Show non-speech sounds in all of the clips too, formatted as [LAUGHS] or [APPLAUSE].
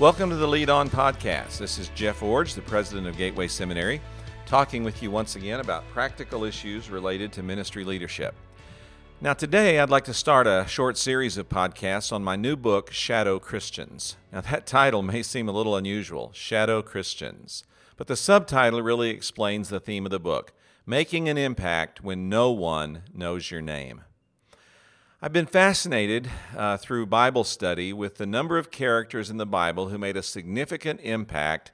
Welcome to the Lead On Podcast. This is Jeff Iorg, the president of Gateway Seminary, talking with you once again about practical issues related to ministry leadership. Now, today I'd like to start a short series of podcasts on my new book, Shadow Christians. Now, that title may seem a little unusual Shadow Christians, but the subtitle really explains the theme of the book Making an Impact When No One Knows Your Name. I've been fascinated uh, through Bible study with the number of characters in the Bible who made a significant impact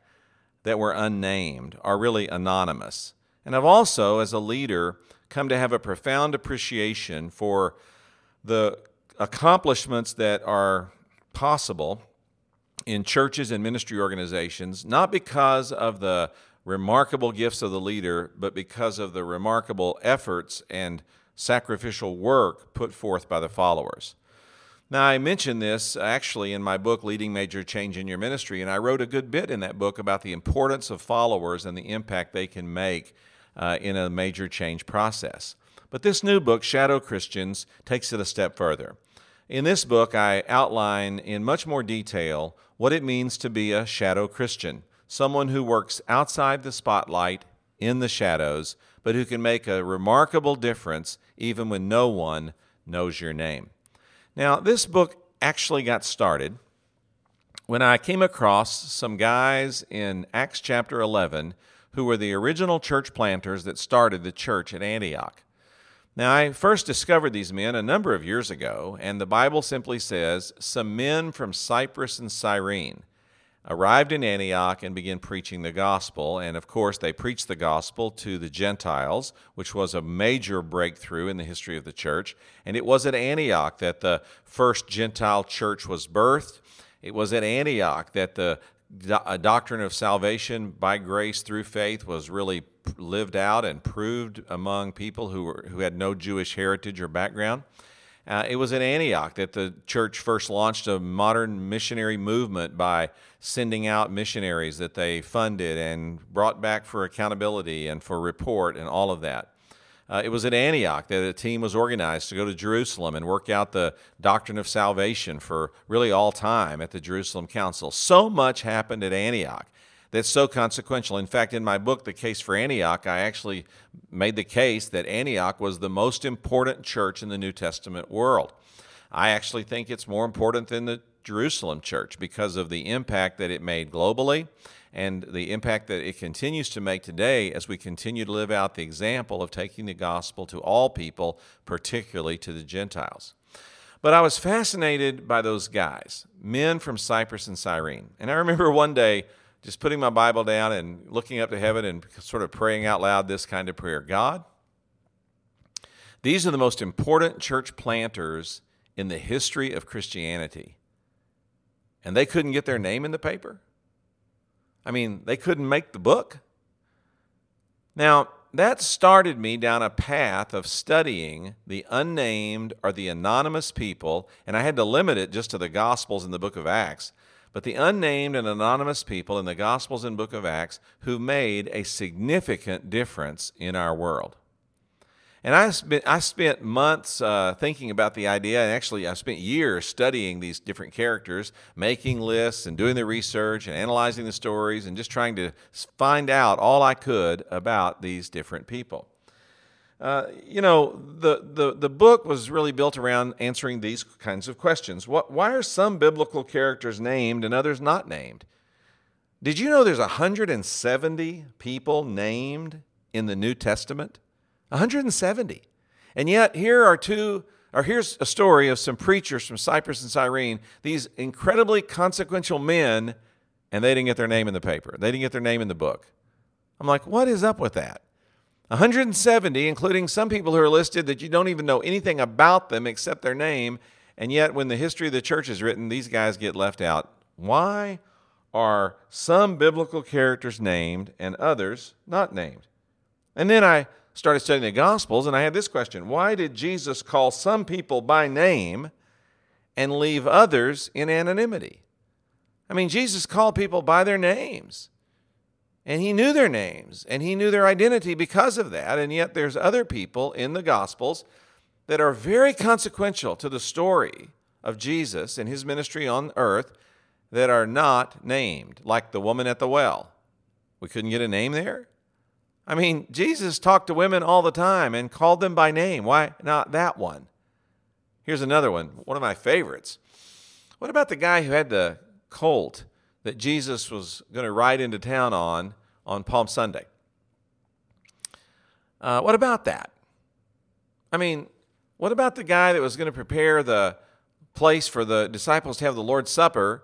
that were unnamed are really anonymous. And I've also, as a leader, come to have a profound appreciation for the accomplishments that are possible in churches and ministry organizations, not because of the remarkable gifts of the leader, but because of the remarkable efforts and sacrificial work put forth by the followers. Now, I mentioned this actually in my book, Leading Major Change in Your Ministry, and I wrote a good bit in that book about the importance of followers and the impact they can make uh, in a major change process. But this new book, Shadow Christians, takes it a step further. In this book, I outline in much more detail what it means to be a shadow Christian, someone who works outside the spotlight in the shadows, but who can make a remarkable difference even when no one knows your name. Now, this book actually got started when I came across some guys in Acts chapter 11 who were the original church planters that started the church at Antioch. Now, I first discovered these men a number of years ago, and the Bible simply says some men from Cyprus and Cyrene arrived in Antioch and began preaching the gospel. And of course, they preached the gospel to the Gentiles, which was a major breakthrough in the history of the church. And it was at Antioch that the first Gentile church was birthed. It was at Antioch that the doctrine of salvation by grace through faith was really lived out and proved among people who, were, who had no Jewish heritage or background. Uh, it was in Antioch that the church first launched a modern missionary movement by sending out missionaries that they funded and brought back for accountability and for report and all of that. Uh, it was at Antioch that a team was organized to go to Jerusalem and work out the doctrine of salvation for really all time at the Jerusalem Council. So much happened at Antioch that's so consequential. In fact, in my book, The Case for Antioch, I actually made the case that Antioch was the most important church in the New Testament world. I actually think it's more important than the Jerusalem church because of the impact that it made globally and the impact that it continues to make today as we continue to live out the example of taking the gospel to all people, particularly to the Gentiles. But I was fascinated by those guys, men from Cyprus and Cyrene. And I remember one day just putting my Bible down and looking up to heaven and sort of praying out loud this kind of prayer God, these are the most important church planters in the history of Christianity. And they couldn't get their name in the paper? I mean, they couldn't make the book? Now, that started me down a path of studying the unnamed or the anonymous people, and I had to limit it just to the Gospels and the book of Acts but the unnamed and anonymous people in the Gospels and book of Acts who made a significant difference in our world. And I spent, I spent months uh, thinking about the idea, and actually, I spent years studying these different characters, making lists and doing the research and analyzing the stories and just trying to find out all I could about these different people. Uh, you know, the, the, the book was really built around answering these kinds of questions. What, why are some biblical characters named and others not named? Did you know there's 170 people named in the New Testament? 170. And yet, here are two, or here's a story of some preachers from Cyprus and Cyrene, these incredibly consequential men, and they didn't get their name in the paper. They didn't get their name in the book. I'm like, what is up with that? 170, including some people who are listed that you don't even know anything about them except their name. And yet, when the history of the church is written, these guys get left out. Why are some biblical characters named and others not named? And then I started studying the Gospels and I had this question Why did Jesus call some people by name and leave others in anonymity? I mean, Jesus called people by their names. And he knew their names and he knew their identity because of that. And yet there's other people in the Gospels that are very consequential to the story of Jesus and his ministry on earth that are not named, like the woman at the well. We couldn't get a name there? I mean, Jesus talked to women all the time and called them by name. Why not that one? Here's another one, one of my favorites. What about the guy who had the colt that Jesus was going to ride into town on on Palm Sunday? Uh, what about that? I mean, what about the guy that was going to prepare the place for the disciples to have the Lord's Supper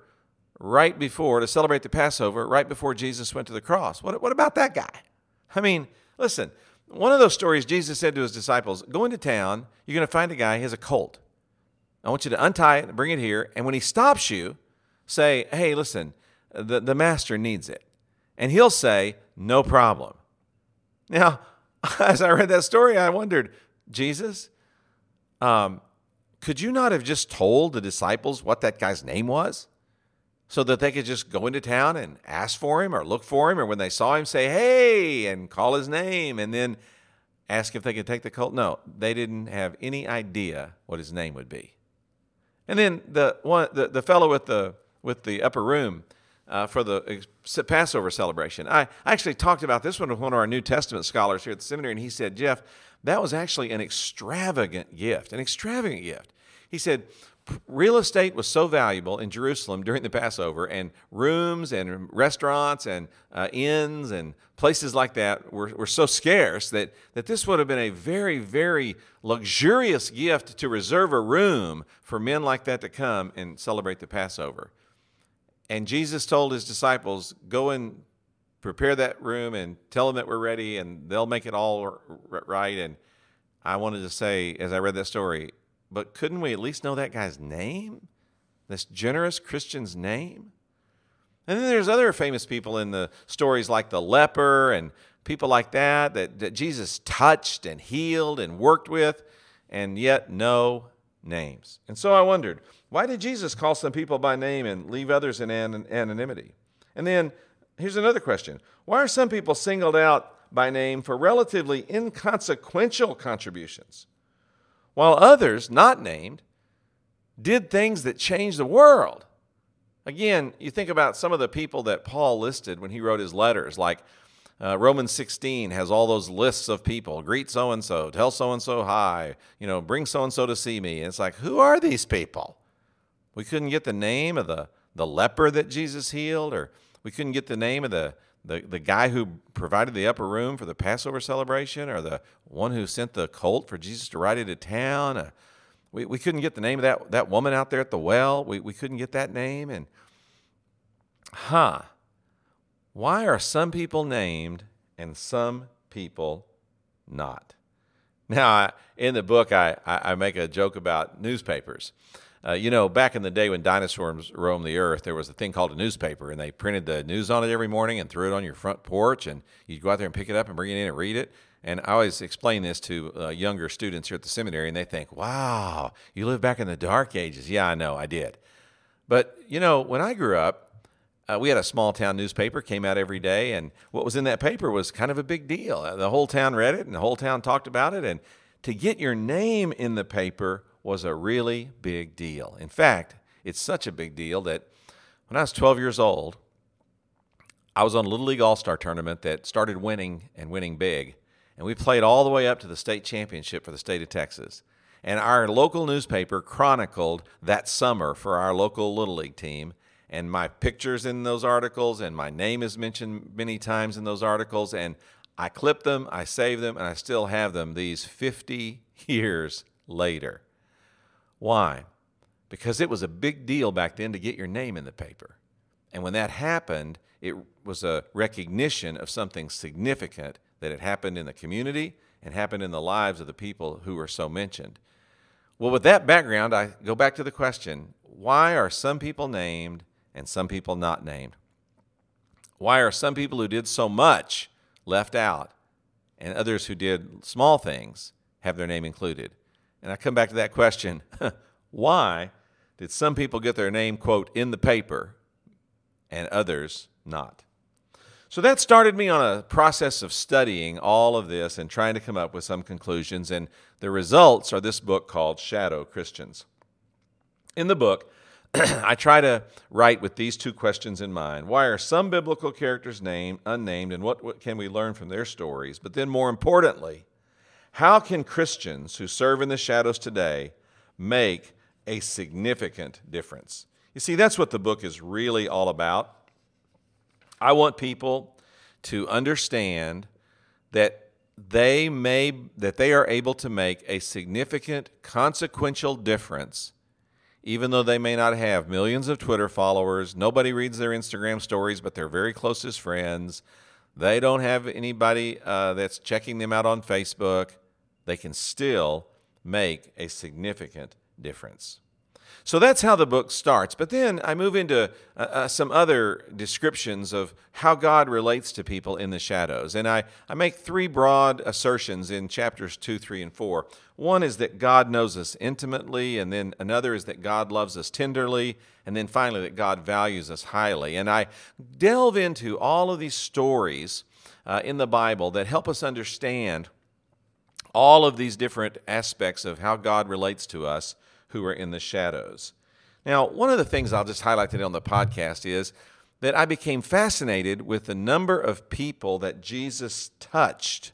right before, to celebrate the Passover, right before Jesus went to the cross? What, what about that guy? I mean, listen, one of those stories Jesus said to his disciples go into town, you're going to find a guy, he has a colt. I want you to untie it and bring it here. And when he stops you, say, hey, listen, the, the master needs it. And he'll say, no problem. Now, [LAUGHS] as I read that story, I wondered, Jesus, um, could you not have just told the disciples what that guy's name was? So that they could just go into town and ask for him or look for him, or when they saw him, say, hey, and call his name, and then ask if they could take the colt? No, they didn't have any idea what his name would be. And then the one, the, the fellow with the with the upper room uh, for the Passover celebration. I, I actually talked about this one with one of our New Testament scholars here at the seminary, and he said, Jeff, that was actually an extravagant gift, an extravagant gift. He said, real estate was so valuable in Jerusalem during the Passover, and rooms and restaurants and uh, inns and places like that were, were so scarce that, that this would have been a very, very luxurious gift to reserve a room for men like that to come and celebrate the Passover. And Jesus told his disciples, Go and prepare that room and tell them that we're ready, and they'll make it all right. And I wanted to say, as I read that story, but couldn't we at least know that guy's name? This generous Christian's name? And then there's other famous people in the stories like the leper and people like that, that that Jesus touched and healed and worked with, and yet no names. And so I wondered, why did Jesus call some people by name and leave others in anonymity? And then here's another question Why are some people singled out by name for relatively inconsequential contributions? While others, not named, did things that changed the world. Again, you think about some of the people that Paul listed when he wrote his letters, like uh, Romans 16 has all those lists of people. Greet so and so, tell so and so hi, you know, bring so and so to see me. And it's like, who are these people? We couldn't get the name of the, the leper that Jesus healed, or we couldn't get the name of the the, the guy who provided the upper room for the Passover celebration or the one who sent the colt for Jesus to ride into town. Uh, we, we couldn't get the name of that, that woman out there at the well. We, we couldn't get that name. And, huh, why are some people named and some people not? Now, I, in the book, I, I, I make a joke about newspapers. Uh, you know, back in the day when dinosaurs roamed the earth, there was a thing called a newspaper, and they printed the news on it every morning and threw it on your front porch, and you'd go out there and pick it up and bring it in and read it. And I always explain this to uh, younger students here at the seminary, and they think, wow, you live back in the dark ages. Yeah, I know, I did. But, you know, when I grew up, uh, we had a small town newspaper, came out every day, and what was in that paper was kind of a big deal. Uh, the whole town read it, and the whole town talked about it. And to get your name in the paper was a really big deal. In fact, it's such a big deal that when I was 12 years old, I was on a Little League All Star tournament that started winning and winning big. And we played all the way up to the state championship for the state of Texas. And our local newspaper chronicled that summer for our local Little League team. And my pictures in those articles, and my name is mentioned many times in those articles. And I clipped them, I saved them, and I still have them these 50 [LAUGHS] years later. Why? Because it was a big deal back then to get your name in the paper. And when that happened, it was a recognition of something significant that had happened in the community and happened in the lives of the people who were so mentioned. Well, with that background, I go back to the question why are some people named and some people not named? Why are some people who did so much left out and others who did small things have their name included? And I come back to that question [LAUGHS] why did some people get their name, quote, in the paper and others not? So that started me on a process of studying all of this and trying to come up with some conclusions. And the results are this book called Shadow Christians. In the book, [CLEARS THROAT] I try to write with these two questions in mind. Why are some biblical characters named, unnamed, and what, what can we learn from their stories? But then, more importantly, how can Christians who serve in the shadows today make a significant difference? You see, that's what the book is really all about. I want people to understand that they may that they are able to make a significant consequential difference even though they may not have millions of Twitter followers, nobody reads their Instagram stories, but they're very closest friends. They don't have anybody uh, that's checking them out on Facebook. They can still make a significant difference. So that's how the book starts. But then I move into uh, uh, some other descriptions of how God relates to people in the shadows. And I, I make three broad assertions in chapters 2, 3, and 4. One is that God knows us intimately, and then another is that God loves us tenderly, and then finally that God values us highly. And I delve into all of these stories uh, in the Bible that help us understand all of these different aspects of how God relates to us who are in the shadows. Now, one of the things I'll just highlight today on the podcast is that I became fascinated with the number of people that Jesus touched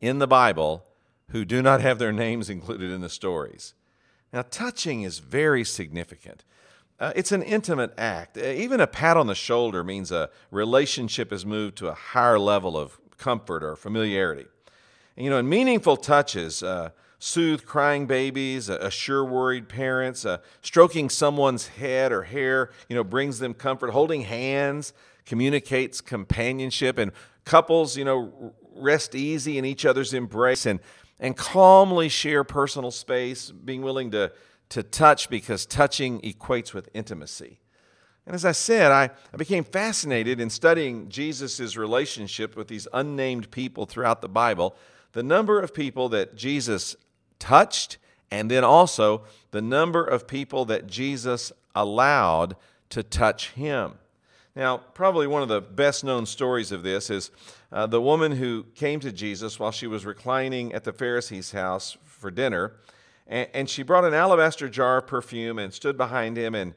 in the Bible who do not have their names included in the stories. Now, touching is very significant. Uh, it's an intimate act. Uh, even a pat on the shoulder means a relationship has moved to a higher level of comfort or familiarity. And, you know, in meaningful touches, uh, soothe crying babies, assure worried parents, uh, stroking someone's head or hair, you know, brings them comfort. Holding hands communicates companionship, and couples, you know, rest easy in each other's embrace and and calmly share personal space, being willing to to touch because touching equates with intimacy. And as I said, I, I became fascinated in studying Jesus' relationship with these unnamed people throughout the Bible. The number of people that Jesus touched, and then also the number of people that Jesus allowed to touch him. Now, probably one of the best known stories of this is uh, the woman who came to Jesus while she was reclining at the Pharisee's house for dinner, and, and she brought an alabaster jar of perfume and stood behind him and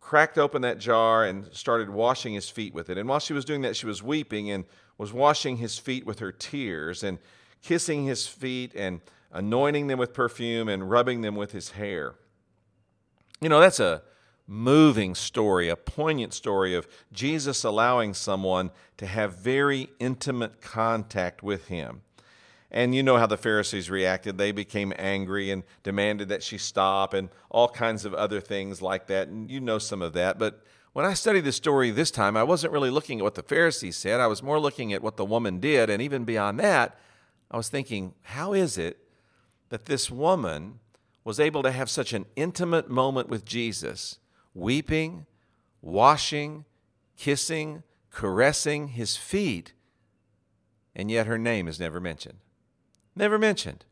cracked open that jar and started washing his feet with it. And while she was doing that, she was weeping and was washing his feet with her tears and kissing his feet and anointing them with perfume and rubbing them with his hair. You know, that's a moving story, a poignant story of Jesus allowing someone to have very intimate contact with him. And you know how the Pharisees reacted. They became angry and demanded that she stop and all kinds of other things like that. And you know some of that. But when I studied the story this time, I wasn't really looking at what the Pharisees said. I was more looking at what the woman did. And even beyond that, I was thinking, how is it that this woman was able to have such an intimate moment with Jesus, weeping, washing, kissing, caressing his feet, and yet her name is never mentioned. Never mentioned.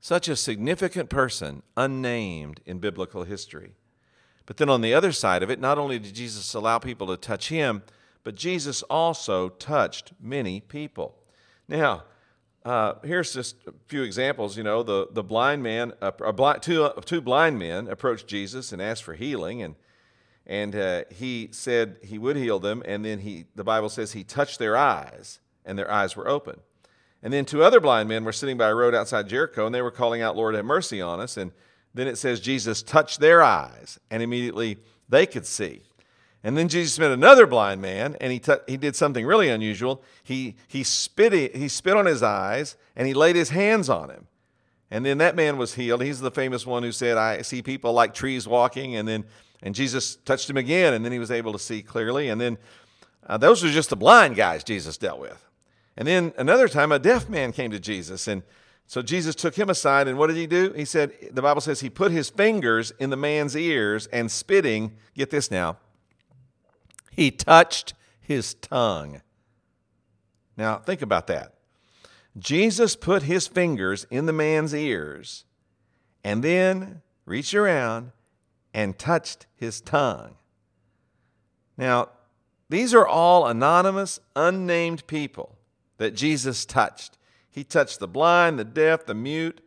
Such a significant person, unnamed in biblical history. But then on the other side of it, not only did Jesus allow people to touch him, but Jesus also touched many people. Now, uh, here's just a few examples. You know, the, the blind man, uh, blind, two, uh, two blind men approached Jesus and asked for healing, and, and uh, he said he would heal them. And then he, the Bible says he touched their eyes, and their eyes were open. And then two other blind men were sitting by a road outside Jericho, and they were calling out, Lord, have mercy on us. And then it says Jesus touched their eyes, and immediately they could see. And then Jesus met another blind man, and he, t- he did something really unusual. He, he, spit, he spit on his eyes, and he laid his hands on him. And then that man was healed. He's the famous one who said, I see people like trees walking. And then and Jesus touched him again, and then he was able to see clearly. And then uh, those were just the blind guys Jesus dealt with. And then another time, a deaf man came to Jesus. And so Jesus took him aside, and what did he do? He said, the Bible says he put his fingers in the man's ears and spitting, get this now, he touched his tongue. Now, think about that. Jesus put his fingers in the man's ears and then reached around and touched his tongue. Now, these are all anonymous, unnamed people that Jesus touched. He touched the blind, the deaf, the mute.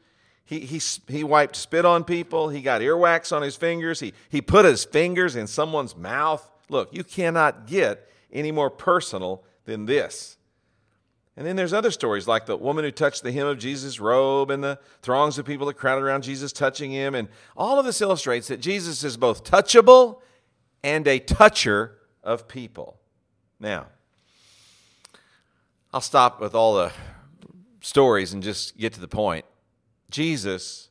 He, he, he wiped spit on people. He got earwax on his fingers. He, he put his fingers in someone's mouth. Look, you cannot get any more personal than this. And then there's other stories like the woman who touched the hem of Jesus' robe and the throngs of people that crowded around Jesus touching him. And all of this illustrates that Jesus is both touchable and a toucher of people. Now, I'll stop with all the stories and just get to the point. Jesus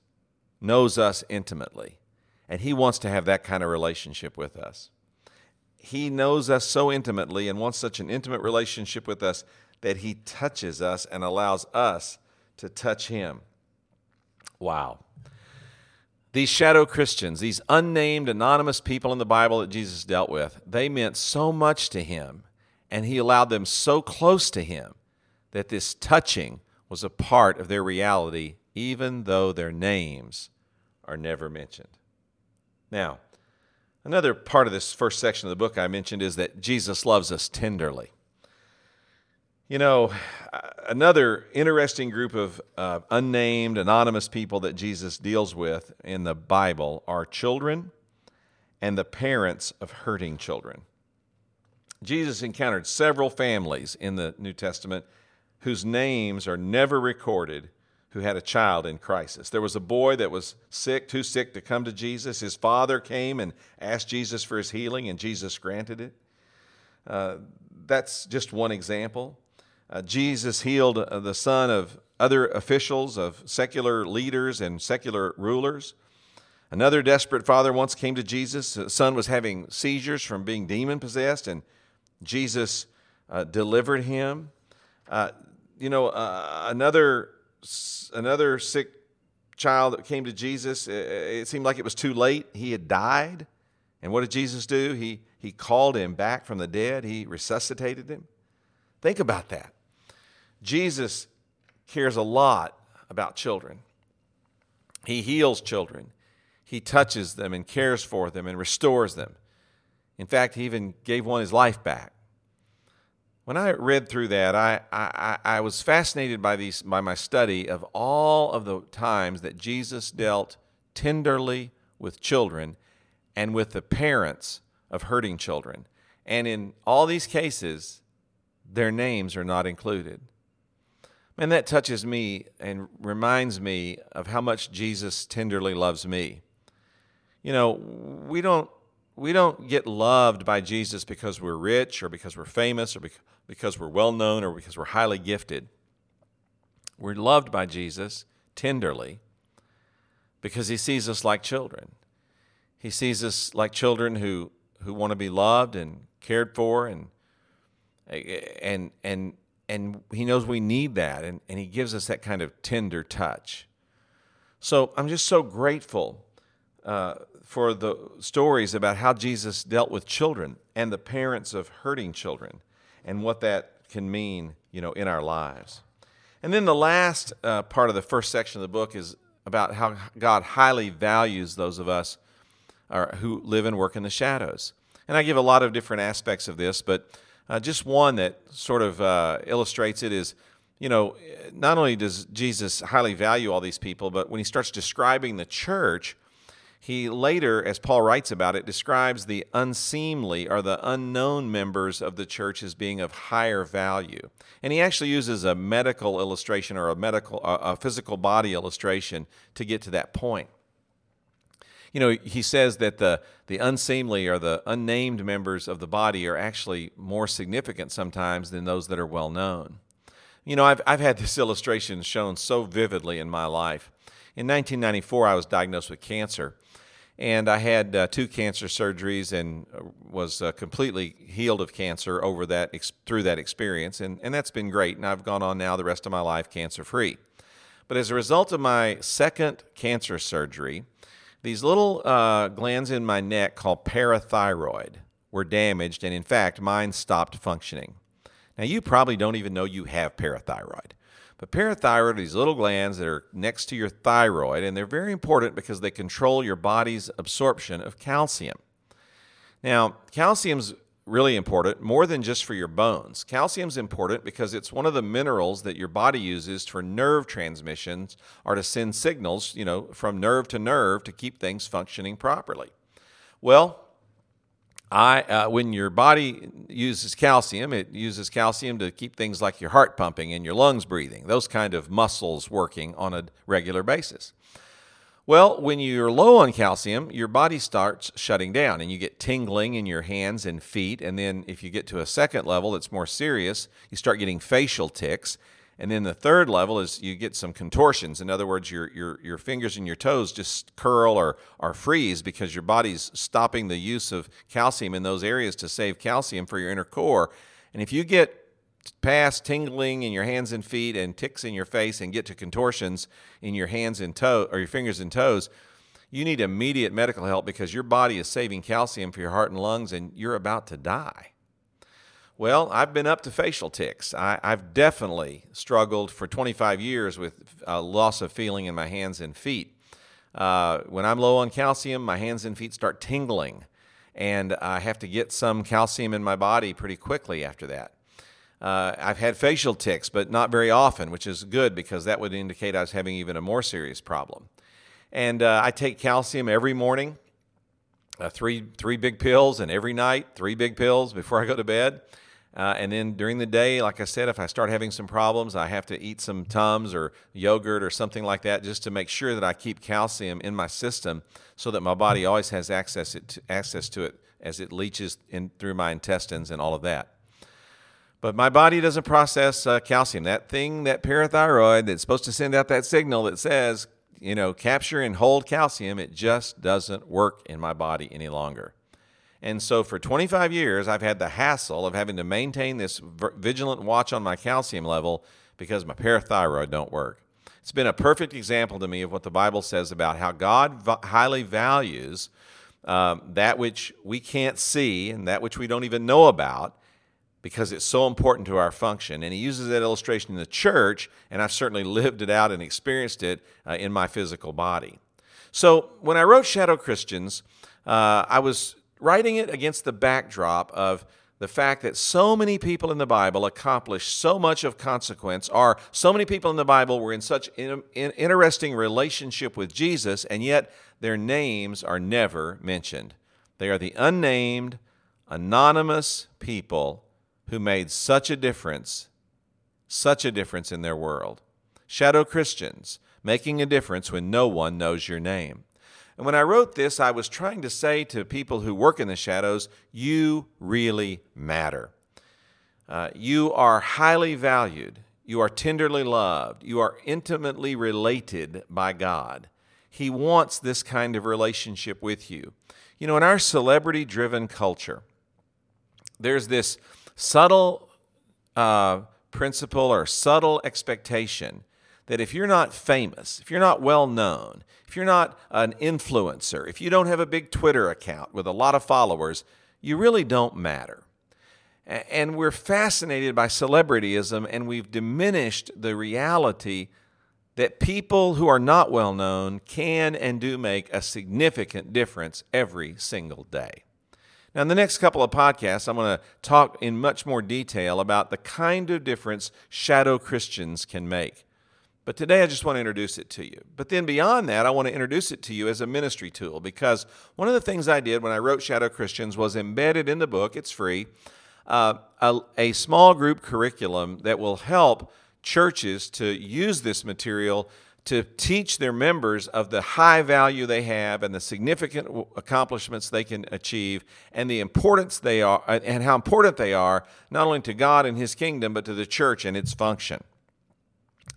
knows us intimately, and he wants to have that kind of relationship with us. He knows us so intimately and wants such an intimate relationship with us that he touches us and allows us to touch him. Wow. These shadow Christians, these unnamed, anonymous people in the Bible that Jesus dealt with, they meant so much to him, and he allowed them so close to him that this touching was a part of their reality even though their names are never mentioned. Now, another part of this first section of the book I mentioned is that Jesus loves us tenderly. You know, another interesting group of uh, unnamed, anonymous people that Jesus deals with in the Bible are children and the parents of hurting children. Jesus encountered several families in the New Testament whose names are never recorded who had a child in crisis. There was a boy that was sick, too sick to come to Jesus. His father came and asked Jesus for his healing, and Jesus granted it. Uh, that's just one example. Uh, Jesus healed uh, the son of other officials, of secular leaders and secular rulers. Another desperate father once came to Jesus. The son was having seizures from being demon possessed, and Jesus uh, delivered him. Uh, you know, uh, another another sick child that came to Jesus. It seemed like it was too late. He had died. And what did Jesus do? He, he called him back from the dead, he resuscitated him. Think about that. Jesus cares a lot about children. He heals children, he touches them and cares for them and restores them. In fact, he even gave one his life back when I read through that, I, I, I was fascinated by, these, by my study of all of the times that Jesus dealt tenderly with children and with the parents of hurting children. And in all these cases, their names are not included. Man, that touches me and reminds me of how much Jesus tenderly loves me. You know, we don't we don't get loved by Jesus because we're rich or because we're famous or because we're well known or because we're highly gifted. We're loved by Jesus tenderly because he sees us like children. He sees us like children who, who want to be loved and cared for and and and and he knows we need that and, and he gives us that kind of tender touch. So I'm just so grateful uh, for the stories about how Jesus dealt with children and the parents of hurting children and what that can mean, you know, in our lives. And then the last uh, part of the first section of the book is about how God highly values those of us uh, who live and work in the shadows. And I give a lot of different aspects of this, but uh, just one that sort of uh, illustrates it is you know, not only does Jesus highly value all these people, but when he starts describing the church, he later, as Paul writes about it, describes the unseemly or the unknown members of the church as being of higher value. And he actually uses a medical illustration or a medical a physical body illustration to get to that point. You know, he says that the the unseemly or the unnamed members of the body are actually more significant sometimes than those that are well known. You know, I've I've had this [LAUGHS] illustration shown so vividly in my life. In 1994, I was diagnosed with cancer and I had uh, two cancer surgeries and uh, was uh, completely healed of cancer over that ex- through that experience, and and that's been great. And I've gone on now the rest of my life cancer free. But as a result of my second cancer surgery, these little uh, glands in my neck called parathyroid were damaged, and in fact, mine stopped functioning. Now, you probably don't even know you have parathyroid. But parathyroid are these little glands that are next to your thyroid, and they're very important because they control your body's absorption of calcium. Now, calcium's really important more than just for your bones. Calcium's important because it's one of the minerals that your body uses for nerve transmissions or to send signals, you know, from nerve to nerve to keep things functioning properly. Well, I, uh, when your body uses calcium, it uses calcium to keep things like your heart pumping and your lungs breathing, those kind of muscles working on a regular basis. Well, when you're low on calcium, your body starts shutting down and you get tingling in your hands and feet. And then, if you get to a second level that's more serious, you start getting facial tics. And then the third level is you get some contortions. In other words, your, your, your fingers and your toes just curl or, or freeze because your body's stopping the use of calcium in those areas to save calcium for your inner core. And if you get past tingling in your hands and feet and ticks in your face and get to contortions in your hands and toe or your fingers and toes, you need immediate medical help because your body is saving calcium for your heart and lungs and you're about to die. Well, I've been up to facial tics. I, have definitely struggled for 25 years with a loss of feeling in my hands and feet. Uh, when I'm low on calcium, my hands and feet start tingling, and I have to get some calcium in my body pretty quickly after that. Uh, I've had facial tics, but not very often, which is good because that would indicate I was having even a more serious problem. And uh, I take calcium every morning, uh, three three big pills, and every night three big pills before I go to bed. Uh, and then during the day, like I said, if I start having some problems, I have to eat some Tums or yogurt or something like that just to make sure that I keep calcium in my system so that my body always has access, it, access to it as it leaches in through my intestines and all of that. But my body doesn't process uh, calcium. That thing, that parathyroid that's supposed to send out that signal that says, you know, capture and hold calcium, it just doesn't work in my body any longer. And so for 25 years, I've had the hassle of having to maintain this vigilant watch on my calcium level because my parathyroid don't work. It's been a perfect example to me of what the Bible says about how God highly values um, that which we can't see and that which we don't even know about because it's so important to our function. And he uses that illustration in the church, and I've certainly lived it out and experienced it uh, in my physical body. So when I wrote Shadow Christians, uh, I was writing it against the backdrop of the fact that so many people in the Bible accomplished so much of consequence, or so many people in the Bible were in such an interesting relationship with Jesus, and yet their names are never mentioned. They are the unnamed, anonymous people who made such a difference, such a difference in their world. Shadow Christians, making a difference when no one knows your name. And when I wrote this, I was trying to say to people who work in the shadows, you really matter. Uh, you are highly valued. You are tenderly loved. You are intimately related by God. He wants this kind of relationship with you. You know, in our celebrity driven culture, there's this subtle uh, principle or subtle expectation that if you're not famous, if you're not well known, if you're not an influencer, if you don't have a big Twitter account with a lot of followers, you really don't matter. And we're fascinated by celebrityism, and we've diminished the reality that people who are not well known can and do make a significant difference every single day. Now, in the next couple of podcasts, I'm going to talk in much more detail about the kind of difference shadow Christians can make. But today I just want to introduce it to you. But then beyond that, I want to introduce it to you as a ministry tool because one of the things I did when I wrote Shadow Christians was embedded in the book, it's free, uh, a, a small group curriculum that will help churches to use this material to teach their members of the high value they have and the significant accomplishments they can achieve and the importance they are and how important they are not only to God and his kingdom but to the church and its function.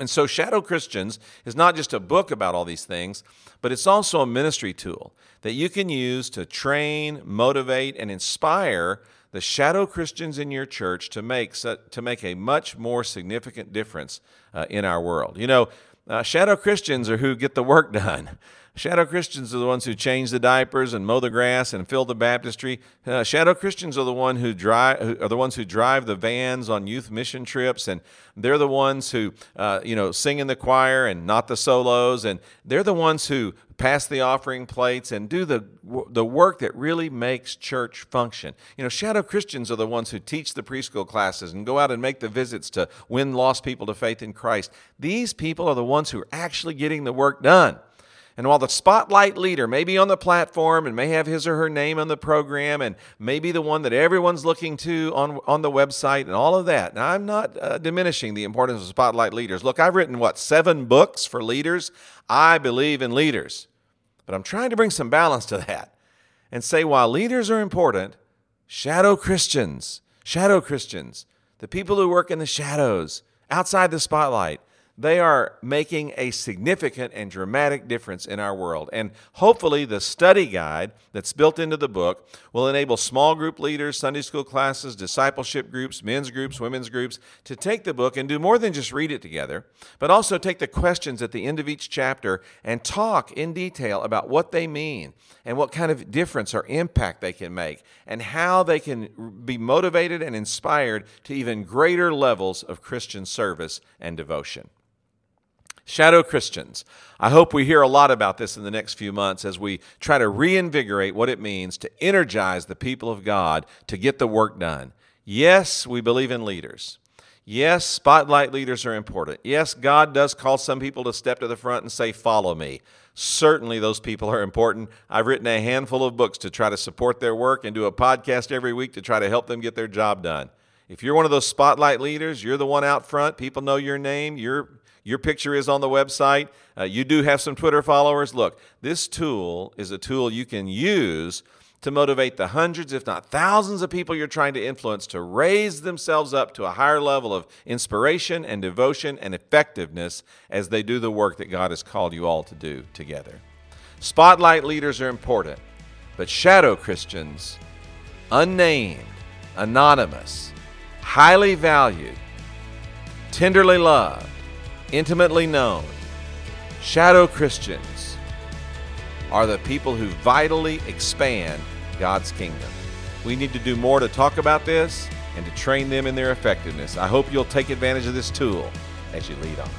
And so Shadow Christians is not just a book about all these things, but it's also a ministry tool that you can use to train, motivate and inspire the shadow Christians in your church to make to make a much more significant difference uh, in our world. You know, uh, shadow Christians are who get the work [LAUGHS] done. Shadow Christians are the ones who change the diapers and mow the grass and fill the baptistry. Uh, shadow Christians are the one who drive are the ones who drive the vans on youth mission trips, and they're the ones who uh, you know sing in the choir and not the solos, and they're the ones who pass the offering plates and do the the work that really makes church function. You know, shadow Christians are the ones who teach the preschool classes and go out and make the visits to win lost people to faith in Christ. These people are the ones who are actually getting the work done. And while the spotlight leader may be on the platform and may have his or her name on the program and may be the one that everyone's looking to on, on the website and all of that, now I'm not uh, diminishing the importance of spotlight leaders. Look, I've written, what, seven books for leaders? I believe in leaders. But I'm trying to bring some balance to that and say while leaders are important, shadow Christians, shadow Christians, the people who work in the shadows, outside the spotlight, they are making a significant and dramatic difference in our world. And hopefully, the study guide that's built into the book will enable small group leaders, Sunday school classes, discipleship groups, men's groups, women's groups to take the book and do more than just read it together, but also take the questions at the end of each chapter and talk in detail about what they mean and what kind of difference or impact they can make and how they can be motivated and inspired to even greater levels of Christian service and devotion. Shadow Christians. I hope we hear a lot about this in the next few months as we try to reinvigorate what it means to energize the people of God to get the work done. Yes, we believe in leaders. Yes, spotlight leaders are important. Yes, God does call some people to step to the front and say, Follow me. Certainly, those people are important. I've written a handful of books to try to support their work and do a podcast every week to try to help them get their job done. If you're one of those spotlight leaders, you're the one out front, people know your name, you're your picture is on the website. Uh, you do have some Twitter followers. Look, this tool is a tool you can use to motivate the hundreds, if not thousands, of people you're trying to influence to raise themselves up to a higher level of inspiration and devotion and effectiveness as they do the work that God has called you all to do together. Spotlight leaders are important, but shadow Christians, unnamed, anonymous, highly valued, tenderly loved, intimately known, shadow Christians are the people who vitally expand God's kingdom. We need to do more to talk about this and to train them in their effectiveness. I hope you'll take advantage of this tool as you lead on.